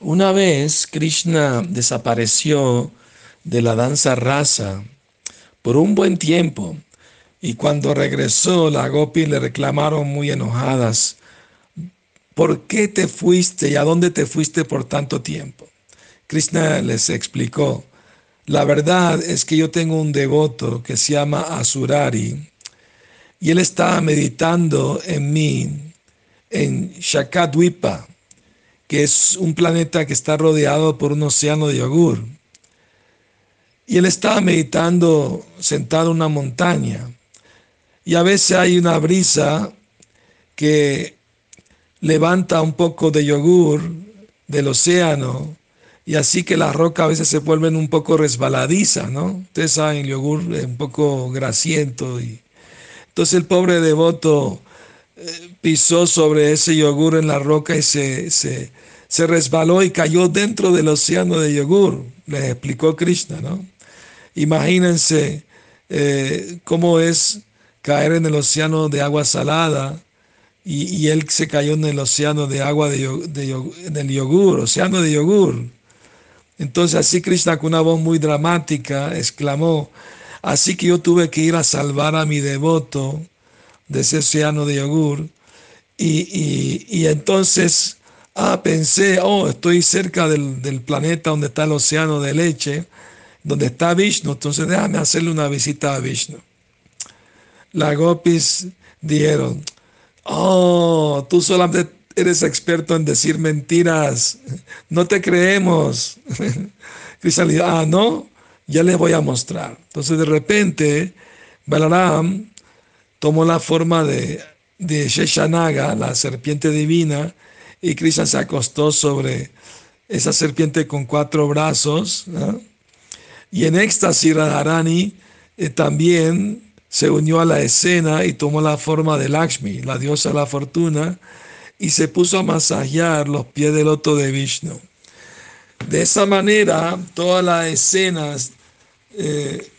Una vez Krishna desapareció de la danza rasa por un buen tiempo y cuando regresó la gopi le reclamaron muy enojadas, ¿por qué te fuiste y a dónde te fuiste por tanto tiempo? Krishna les explicó, la verdad es que yo tengo un devoto que se llama Asurari y él estaba meditando en mí en Shakadwipa, que es un planeta que está rodeado por un océano de yogur. Y él estaba meditando sentado en una montaña. Y a veces hay una brisa que levanta un poco de yogur del océano y así que las rocas a veces se vuelven un poco resbaladizas, ¿no? Ustedes saben, el yogur es un poco grasiento. Y... Entonces el pobre devoto pisó sobre ese yogur en la roca y se, se, resbaló y cayó dentro del océano de yogur, les explicó Krishna, ¿no? Imagínense eh, cómo es caer en el océano de agua salada y, él se cayó en el océano de agua de, de, del yogur, océano de yogur. Entonces así Krishna con una voz muy dramática exclamó, así que yo tuve que ir a salvar a mi devoto de ese océano de yogur. Y, y, entonces ah, pensé, oh, estoy cerca del, del, planeta donde está el océano de leche, donde está Vishnu, entonces déjame hacerle una visita a Vishnu. Las gopis dijeron, oh, tú solamente eres experto en decir mentiras, no te creemos. Krishna dijo, ah, no, ya les voy a mostrar. Entonces de repente, Balaram tomó la forma de, de Sheshanaga, la serpiente divina, y Krishna se acostó sobre esa serpiente con cuatro brazos. Y en éxtasis Radharani eh, también se unió a la escena y tomó la forma de Lakshmi, la diosa de la fortuna, y se puso a masajear los pies del loto de Vishnu. De esa manera, todas las escenas eh,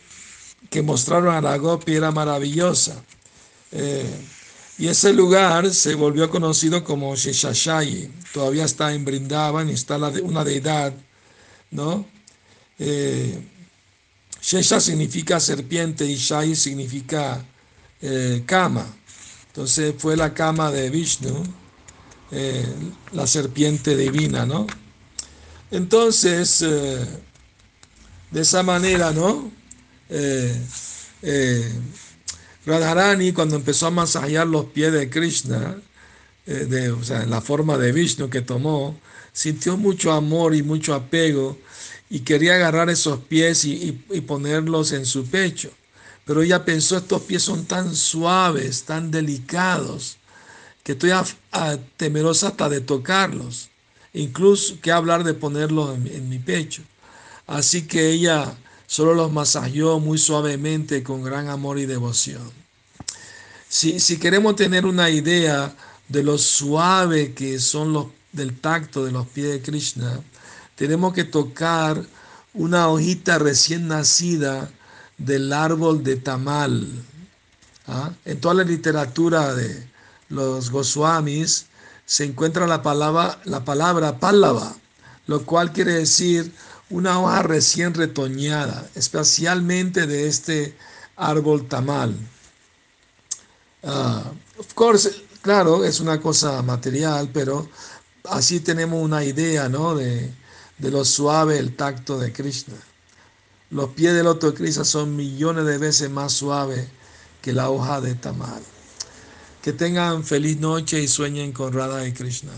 que mostraron a la Gopi era maravillosa. Eh, y ese lugar se volvió conocido como Sheshashayi. Todavía está en Brindavan está una deidad, ¿no? Eh, Shesha significa serpiente y Shai significa eh, cama. Entonces fue la cama de Vishnu, eh, la serpiente divina, ¿no? Entonces, de esa manera, ¿no? Radharani cuando empezó a masajear los pies de Krishna, eh, o sea, en la forma de Vishnu que tomó, sintió mucho amor y mucho apego y quería agarrar esos pies y, ponerlos en su pecho. Pero ella pensó, estos pies son tan suaves, tan delicados, que estoy temerosa hasta de tocarlos. Incluso que hablar de ponerlos en mi pecho. Así que ella solo los masajeó muy suavemente con gran amor y devoción. Si, queremos tener una idea de lo suave que son los del tacto de los pies de Krishna, tenemos que tocar una hojita recién nacida del árbol de tamal. ¿Ah? En toda la literatura de los Goswamis se encuentra la palabra, la palabra pálava, lo cual quiere decir una hoja recién retoñada, especialmente de este árbol tamal. Uh, of course, claro, es una cosa material, pero así tenemos una idea ¿no? de, de lo suave el tacto de Krishna. Los pies del otro Krishna son millones de veces más suaves que la hoja de tamal. Que tengan feliz noche y sueñen con Radha y Krishna.